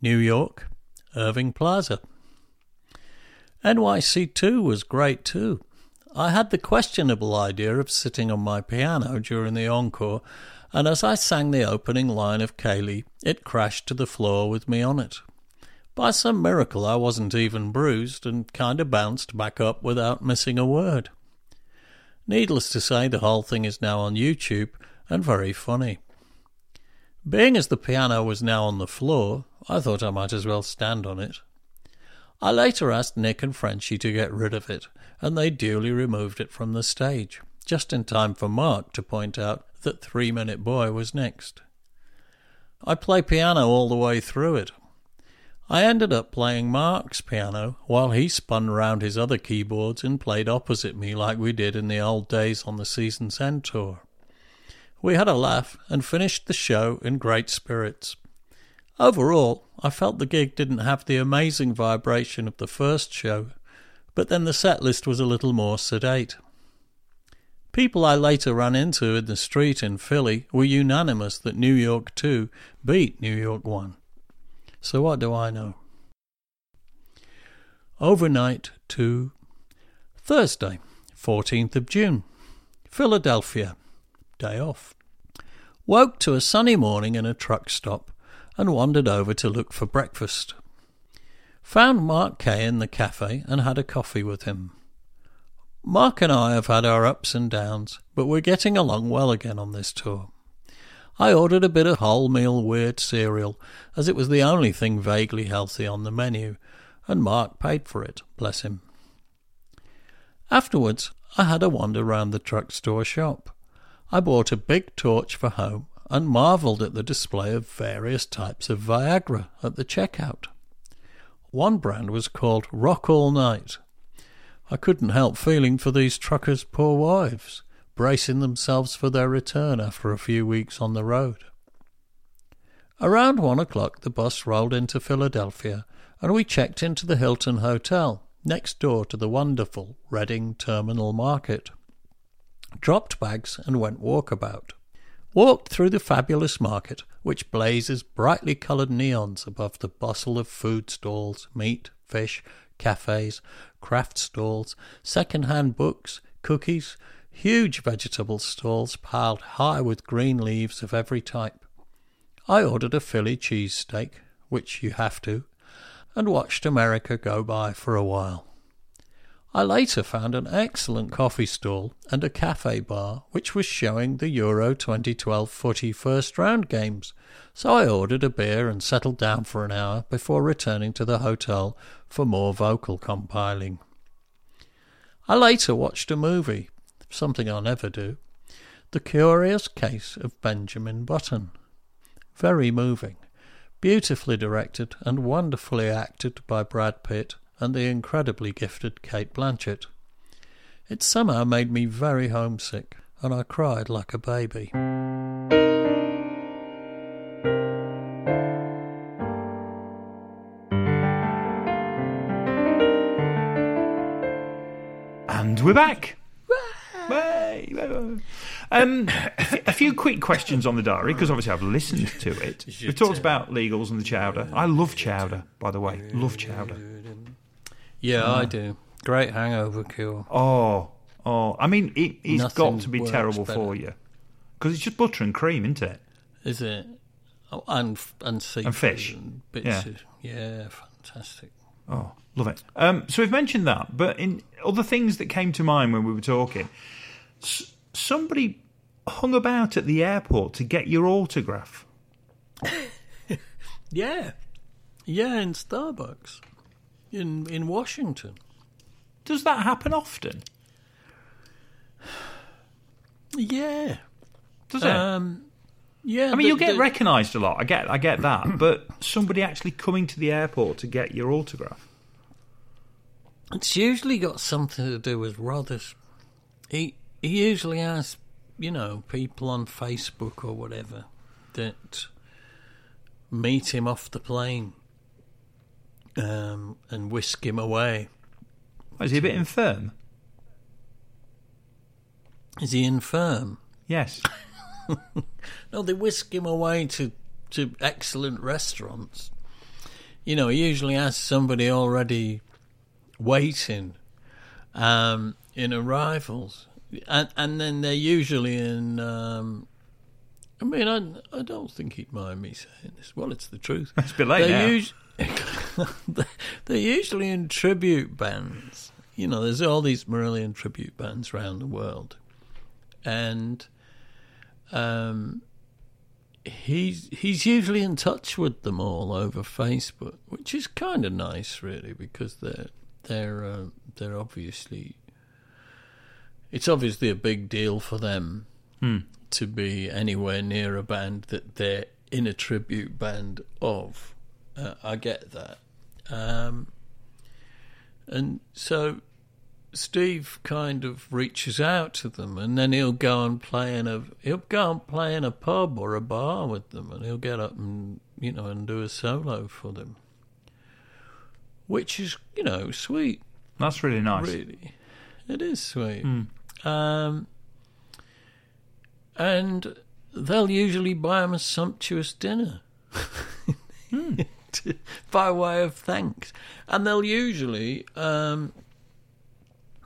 New York, Irving Plaza. NYC2 was great too. I had the questionable idea of sitting on my piano during the encore, and as I sang the opening line of Kayleigh, it crashed to the floor with me on it. By some miracle, I wasn't even bruised and kind of bounced back up without missing a word. Needless to say, the whole thing is now on YouTube and very funny. Being as the piano was now on the floor, I thought I might as well stand on it. I later asked Nick and Frenchie to get rid of it, and they duly removed it from the stage, just in time for Mark to point out that Three Minute Boy was next. I play piano all the way through it. I ended up playing Mark's piano while he spun round his other keyboards and played opposite me like we did in the old days on the season's end tour. We had a laugh and finished the show in great spirits. Overall, I felt the gig didn't have the amazing vibration of the first show, but then the set list was a little more sedate. People I later ran into in the street in Philly were unanimous that New York 2 beat New York 1. So what do I know? Overnight to Thursday, 14th of June, Philadelphia. Day off. Woke to a sunny morning in a truck stop and wandered over to look for breakfast. Found Mark Kay in the cafe and had a coffee with him. Mark and I have had our ups and downs, but we're getting along well again on this tour. I ordered a bit of wholemeal weird cereal, as it was the only thing vaguely healthy on the menu, and Mark paid for it, bless him. Afterwards, I had a wander round the truck store shop. I bought a big torch for home and marvelled at the display of various types of Viagra at the checkout. One brand was called Rock All Night. I couldn't help feeling for these truckers' poor wives, bracing themselves for their return after a few weeks on the road. Around one o'clock, the bus rolled into Philadelphia, and we checked into the Hilton Hotel, next door to the wonderful Reading Terminal Market. Dropped bags and went walkabout walked through the fabulous market, which blazes brightly coloured neons above the bustle of food stalls, meat, fish, cafes, craft stalls, second-hand books, cookies, huge vegetable stalls piled high with green leaves of every type. I ordered a Philly cheesesteak, which you have to, and watched America go by for a while. I later found an excellent coffee stall and a cafe bar which was showing the Euro 2012 footy first round games, so I ordered a beer and settled down for an hour before returning to the hotel for more vocal compiling. I later watched a movie, something I'll never do, The Curious Case of Benjamin Button. Very moving, beautifully directed and wonderfully acted by Brad Pitt and the incredibly gifted Cate Blanchett. It somehow made me very homesick, and I cried like a baby. And we're back. Way. Um, a few quick questions on the diary because obviously I've listened to it. We've talked about legals and the chowder. I love chowder, by the way. Love chowder. Yeah, I do. Great hangover cure. Oh, oh. I mean, it, it's Nothing got to be terrible better. for you because it's just butter and cream, isn't it? Is it? Oh, and and seafood fish. and bits Yeah. of yeah, fantastic. Oh, love it. Um, so we've mentioned that, but in other things that came to mind when we were talking, s- somebody hung about at the airport to get your autograph. Yeah, yeah, in Starbucks, in in Washington. Does that happen often? Yeah, Does it? um, yeah. I mean, the- you'll get the- recognised a lot. I get, I get that. but somebody actually coming to the airport to get your autograph. It's usually got something to do with Rothers. He he usually has, you know, people on Facebook or whatever that meet him off the plane um, and whisk him away. Oh, Is he a bit infirm? Is he infirm? Yes. No, they whisk him away to, to excellent restaurants. You know, he usually has somebody already waiting um, in arrivals. And, and then they're usually in. Um, I mean, I, I don't think he'd mind me saying this. Well, it's the truth. It's a bit late they're, us- they're usually in tribute bands. You know, there's all these Marillion tribute bands around the world. And um, he's he's usually in touch with them all over Facebook, which is kind of nice, really, because they're they're uh, they're obviously it's obviously a big deal for them to be anywhere near a band that they're in a tribute band of. Uh, I get that, um, and so Steve kind of reaches out to them, and then he'll go and play in a he'll go and play in a pub or a bar with them, and he'll get up and you know and do a solo for them, which is you know sweet, That's really nice. really, it is sweet. Um, and they'll usually buy him a sumptuous dinner. to- by way of thanks, and they'll usually um,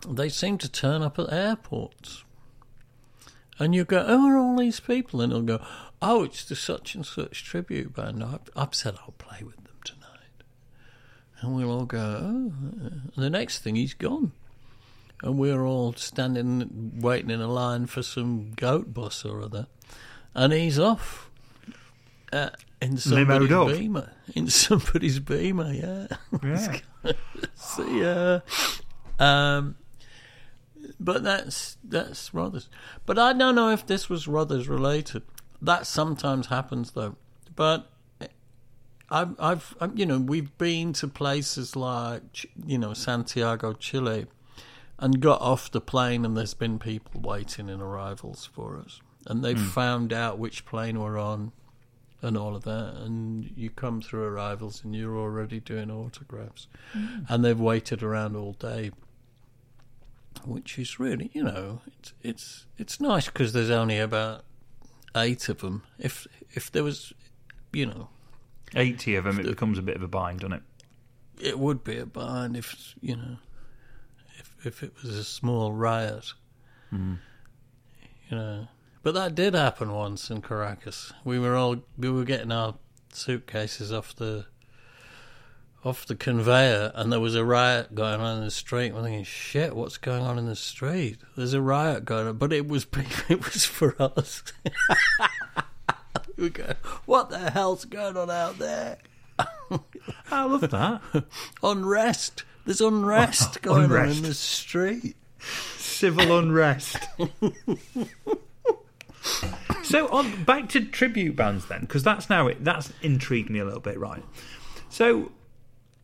they seem to turn up at airports, and you go, "Oh, are all these people?" And they'll go, "Oh, it's the such and such tribute band. I've, I've said I'll play with them tonight," and we'll all go, "Oh." And the next thing, he's gone, and we're all standing waiting in a line for some goat bus or other, and he's off. Uh, in somebody's beamer, in somebody's beamer, yeah. Yeah. See, uh, um, but that's that's Rothers. But I don't know if this was Rothers related. That sometimes happens though. But I've, I've, you know, we've been to places like, you know, Santiago, Chile, and got off the plane, and there's been people waiting in arrivals for us, and they've hmm. found out which plane we're on. And all of that, and you come through arrivals, and you're already doing autographs, hmm. and they've waited around all day, which is really, you know, it's it's it's nice because there's only about eight of them. If if there was, you know, 80 of them, it becomes a bit of a bind, doesn't it? it would be a bind if you know if it was a small riot. Mm. You know, but that did happen once in Caracas. We were all we were getting our suitcases off the off the conveyor, and there was a riot going on in the street. We're thinking, shit, what's going on in the street? There's a riot going on, but it was it was for us. we go, what the hell's going on out there? I love that. Unrest. There's unrest going on in the street. Civil unrest. so on back to tribute bands then, because that's now it. That's intrigued me a little bit, right? So,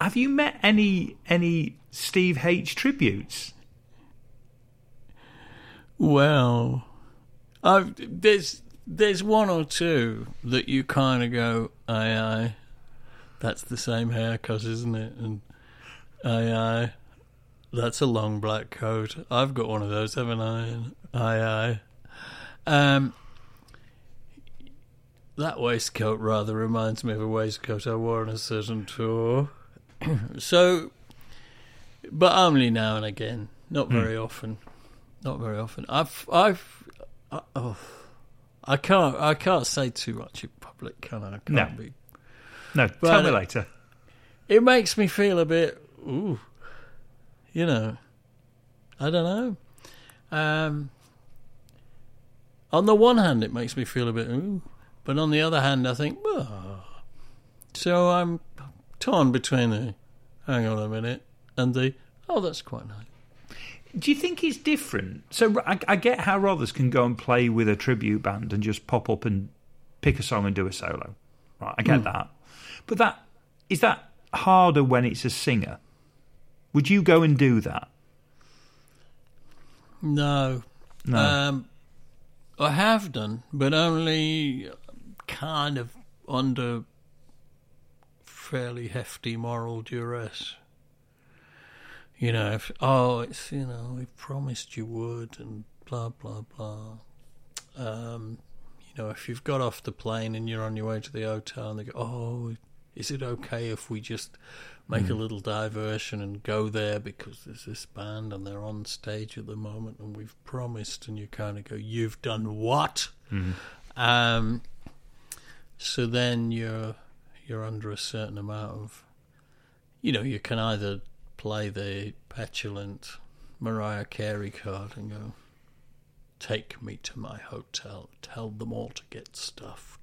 have you met any any Steve H tributes? Well, I've, there's there's one or two that you kind of go, aye aye, that's the same haircut, isn't it? And aye aye, that's a long black coat. I've got one of those, haven't I? Aye aye. Um, that waistcoat rather reminds me of a waistcoat I wore on a certain tour. so, but only now and again, not very often. Not very often. I've, I've, I, oh, I can't, I can't say too much in public, can I? I can't No. be. No, tell me uh, later. It makes me feel a bit, ooh, you know, I don't know. Um, on the one hand, it makes me feel a bit, ooh, but on the other hand, I think, well, so I'm torn between the, hang on a minute, and the, oh, that's quite nice. Do you think it's different? So I, I get how Rothers can go and play with a tribute band and just pop up and pick a song and do a solo. Right, I get that. But that is that harder when it's a singer. Would you go and do that? No. No. Um, I have done, but only kind of under fairly hefty moral duress. You know, if, oh, it's, you know, we promised you would, and blah, blah, blah. Um, you know, if you've got off the plane and you're on your way to the hotel and they go, oh, is it okay if we just make a little diversion and go there? Because there's this band and they're on stage at the moment and we've promised and you kind of go you've done what? Um so then you're you're under a certain amount of you know you can either play the petulant Mariah Carey card and go take me to my hotel. Tell them all to get stuffed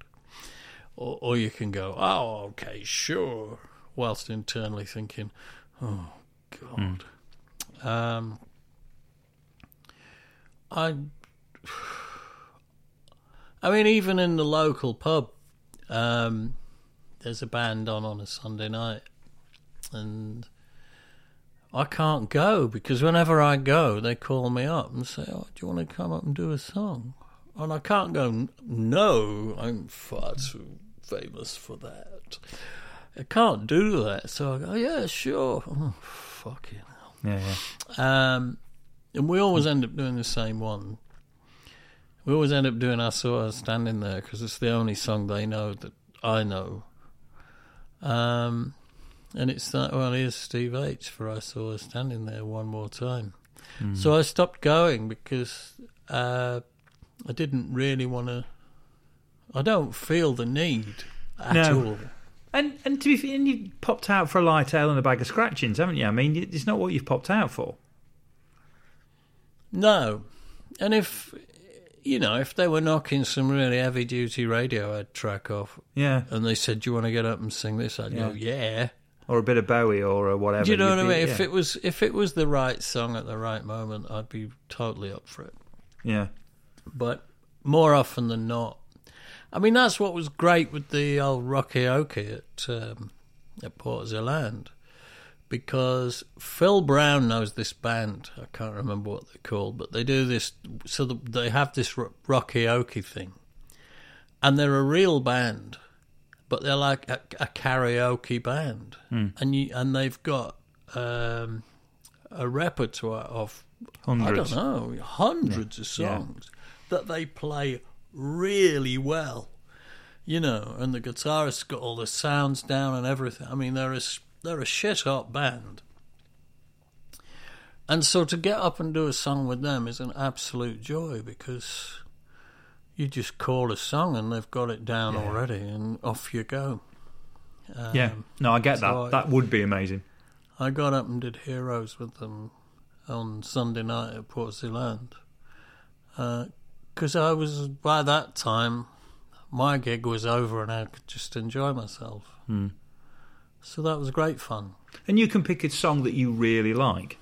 or, or you can go, oh, okay, sure, whilst internally thinking, oh, God. Um, I, I mean, even in the local pub, um, there's a band on on a Sunday night, and I can't go because whenever I go, they call me up and say, "Oh, do you want to come up and do a song?" And I can't go. No, I'm far too famous for that. I can't do that. So I go, yeah, sure. Oh, fucking hell. yeah, yeah. Um, and we always end up doing the same one. We always end up doing I Saw Her Standing There because it's the only song they know that I know. Um, and it's that, well, here's Steve H for I Saw Her Standing There one more time. So I stopped going because uh, I didn't really want to. I don't feel the need at No. all. And and to be fair, you popped out for a light ale and a bag of scratchings, haven't you? I mean, it's not what you've popped out for. No. And if, you know, if they were knocking some really heavy duty Radiohead track off Yeah, and they said, Do you want to get up and sing this? I'd go, Yeah. or a bit of Bowie or uh, whatever. Do you know what I mean? If it was if it was the right song at the right moment, I'd be totally up for it. yeah, But more often than not, I mean, that's what was great with the old Rocky Oki at um, at Port Zélande, because Phil Brown knows this band. I can't remember what they're called, but they do this. So the, they have this ro- Rocky Oki thing, and they're a real band, but they're like a, a karaoke band, and you and they've got um, a repertoire of hundreds. I don't know, hundreds of Yeah. songs that they play really well. You know, and the guitarist's got all the sounds down and everything. I mean, they're a, they're a shit hot band. And so to get up and do a song with them is an absolute joy because you just call a song and they've got it down Yeah. already, and off you go. Um, yeah, no, I get so that. I- that would be amazing. I got up and did Heroes with them on Sunday night at Port Zélande. Because I was, by that time, my gig was over and I could just enjoy myself. Hmm. So that was great fun. And you can pick a song that you really like.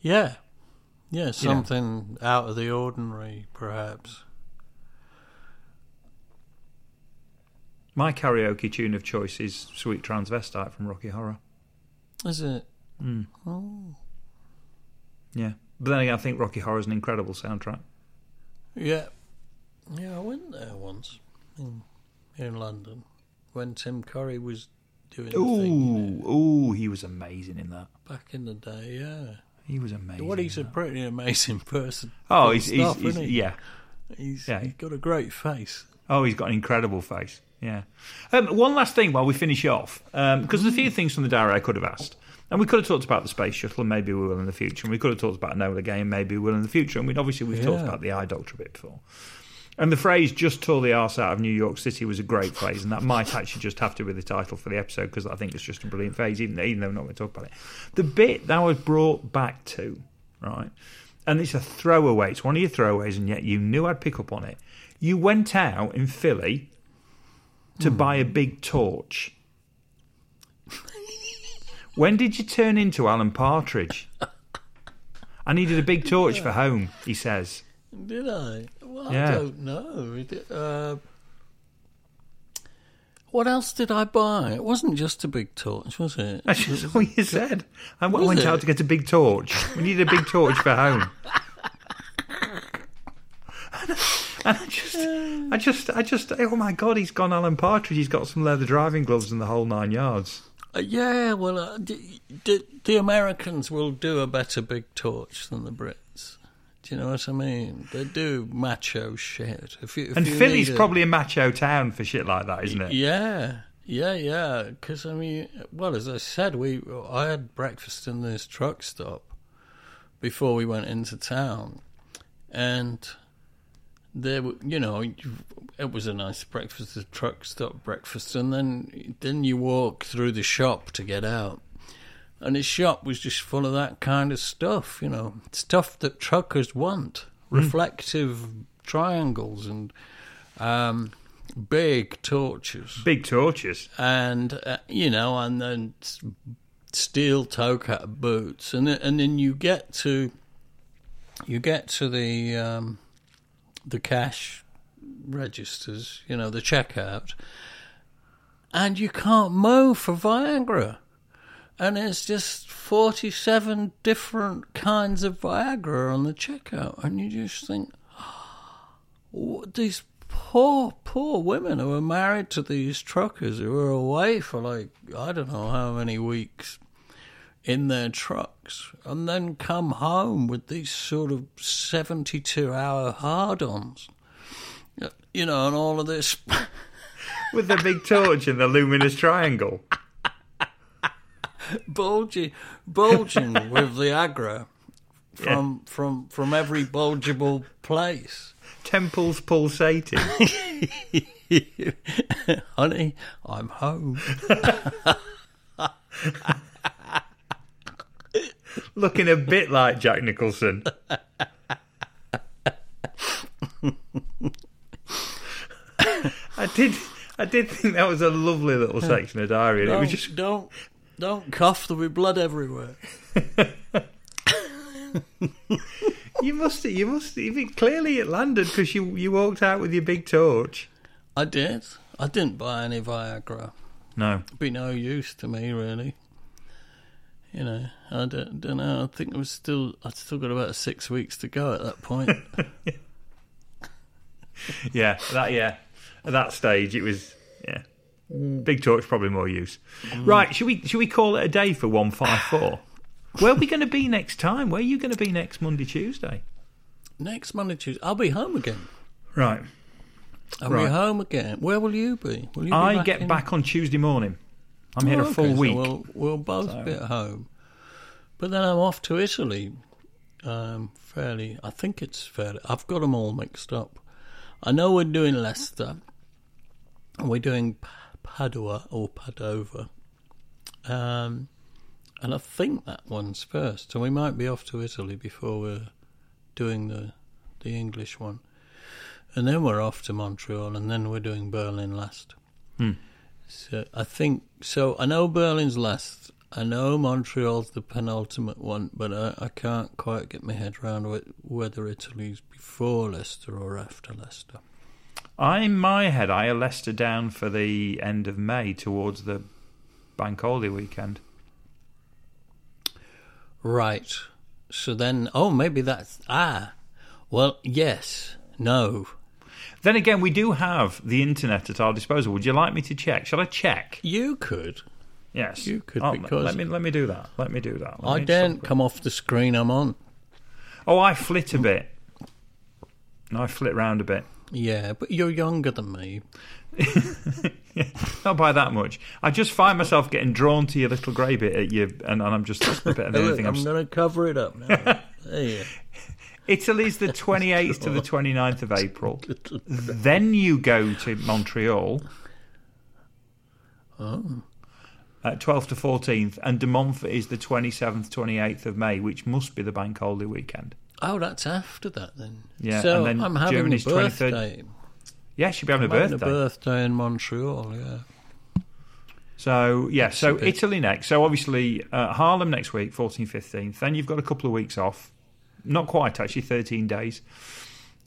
Yeah. Yeah, something out of the ordinary, perhaps. My karaoke tune of choice is "Sweet Transvestite" from Rocky Horror. Is it? Mm. Oh. Yeah, but then again, I think Rocky Horror is an incredible soundtrack. Yeah. Yeah, I went there once in, in London when Tim Curry was doing the thing Ooh, ooh, he was amazing in that. back in the day, yeah. He was amazing. Well, he's a in that. pretty amazing person. oh, he's, he's, stop, he's isn't he? yeah. He's, Yeah. he's got a great face. Oh, he's got an incredible face. Yeah. Um, one last thing while we finish off, because there's a few things from the diary I could have asked. And we could have talked about the space shuttle, and maybe we will in the future. And we could have talked about Enola Gay, maybe we will in the future. And we'd obviously we've talked about the eye doctor a bit before. And the phrase "just tore the arse out of New York City" was a great phrase, and that might actually just have to be the title for the episode because I think it's just a brilliant phrase, even, even though we're not going to talk about it. The bit that I was brought back to, right, and it's a throwaway. It's one of your throwaways, and yet you knew I'd pick up on it. You went out in Philly to hmm. buy a big torch. When did you turn into Alan Partridge? I needed a big torch for home, he says. Did I? Well, Yeah. I don't know. Uh, what else did I buy? It wasn't just a big torch, was it? That's just what you said. I Was went it? out to get a big torch. We needed a big torch for home. And I just, I just, I just, oh my god, he's gone Alan Partridge. He's got some leather driving gloves and the whole nine yards. Uh, yeah, well, uh, d- d- the Americans will do a better big torch than the Brits. Do you know what I mean? They do macho shit. If you, if And Philly's a- probably a macho town for shit like that, isn't it? Yeah, yeah, yeah. Because I mean, well, as I said, we I had breakfast in this truck stop before we went into town, and there, were, you know, it was a nice breakfast, a truck stop breakfast, and then then you walk through the shop to get out. And his shop was just full of that kind of stuff, you know, stuff that truckers want, reflective triangles and um, big torches Big torches. and uh, you know, and then steel toe cap boots, and then, and then you get to you get to the um, the cash registers, you know, the checkout, and you can't mow for Viagra. And it's just 47 different kinds of Viagra on the checkout. And you just think, what, these poor, poor women who are married to these truckers who are away for like, I don't know how many weeks in their trucks and then come home with these sort of 72 hour hard ons. You know, and all of this. With the big torch and the luminous triangle. bulging, bulging with the agra from from from every bulgeable place. Temples pulsating. Honey, I'm home. Looking a bit like Jack Nicholson. I did I did think that was a lovely little section of diary. And it Don't, was just don't don't cough. There'll be blood everywhere. you must you must you clearly it landed because you you walked out with your big torch. I did. I didn't buy any Viagra. No. Be no use to me, really. You know, I don't, don't know. I think it was still. I'd still got about six weeks to go at that point. Yeah, that yeah. At that stage it was yeah. Mm. Big torch probably more use. Mm. Right, should we should we call it a day for one five four? Where are we going to be next time? Where are you going to be next Monday, Tuesday? Next Monday, Tuesday, I'll be home again. Right. I'll Right. be home again. Where will you be? Will you be I back get in- back on Tuesday morning. I'm here Oh, a full okay, so week. we'll, we'll both be at home. But then I'm off to Italy. Um, fairly, I think it's fairly. I've got them all mixed up. I know we're doing Leicester. and We're doing Padua or Padova. Um, and I think that one's first. So we might be off to Italy before we're doing the the English one. And then we're off to Montreal and then we're doing Berlin last. Hmm. So I think so I know Berlin's last. I know Montreal's the penultimate one, but I, I can't quite get my head around wh- whether Italy's before Leicester or after Leicester. I, in my head, I had Leicester down for the end of May towards the bank holiday weekend. Right. So then, oh, maybe that's ah. Well, yes, no. Then again, we do have the internet at our disposal. Would you like me to check? Shall I check? You could. Yes, You could, Oh, because- let me let me do that. Let me do that. Let I daren't come off the screen I'm on. Oh, I flit a bit. I flit round a bit. Yeah, but you're younger than me. Not by that much. I just find myself getting drawn to your little grey bit at you, and, and I'm just a bit of anything. I'm I'm going to cover it up now. there. Italy's the 28th to the 29th of April. then you go to Montreal. Oh. Uh, 12th to 14th, and De Montfort is the 27th, 28th of May, which must be the bank holiday weekend. Oh, that's after that then. Yeah, So and then I'm having Germany's a 23rd. birthday. Yes, you'll be having I'm a having birthday. a birthday in Montreal. Yeah. So yeah, so Italy next. So obviously uh, Haarlem next week, 14th, 15th. Then you've got a couple of weeks off. Not quite actually, 13 days.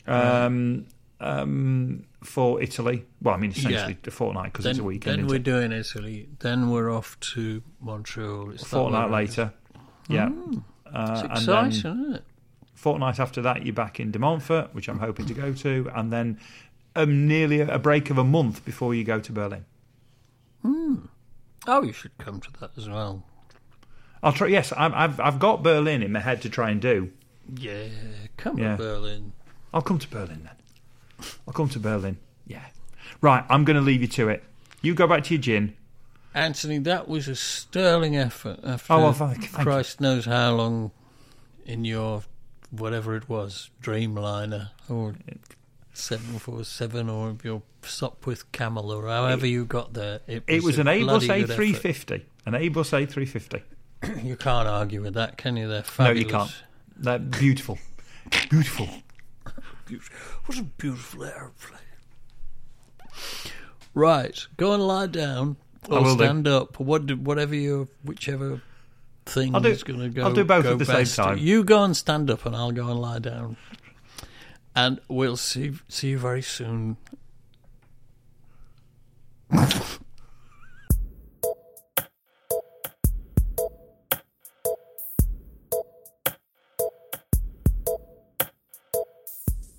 Um, um, for Italy. Well, I mean essentially Yeah. a fortnight because it's a weekend. then we're it? doing Italy. Then we're off to Montreal. It's a fortnight later. Yeah. Mm. Uh, It's and exciting, then isn't it? fortnight after that, you're back in De Montfort, which I'm hoping to go to, and then um, nearly a, a break of a month before you go to Berlin. Oh, you should come to that as well. I'll try. Yes, I'm, I've I've got Berlin in my head to try and do. Yeah, come Yeah. to Berlin. I'll come to Berlin then. I'll come to Berlin. Yeah. Right, I'm going to leave you to it. You go back to your gin. Anthony, that was a sterling effort after Oh, well, thank- thank you. Christ knows how long in your whatever it was, Dreamliner or 747 or your Sopwith Camel or however you got there. It was, It was a an Airbus A350. An Airbus A350. You can't argue with that, can you? They're No, you can't. They're beautiful. beautiful. What a beautiful aeroplane. Right, go and lie down or will do. stand up, what, whatever you, whichever thing I'll do- is going to go. I'll do both go at the same best. time. You go and stand up, and I'll go and lie down, and we'll see see you very soon.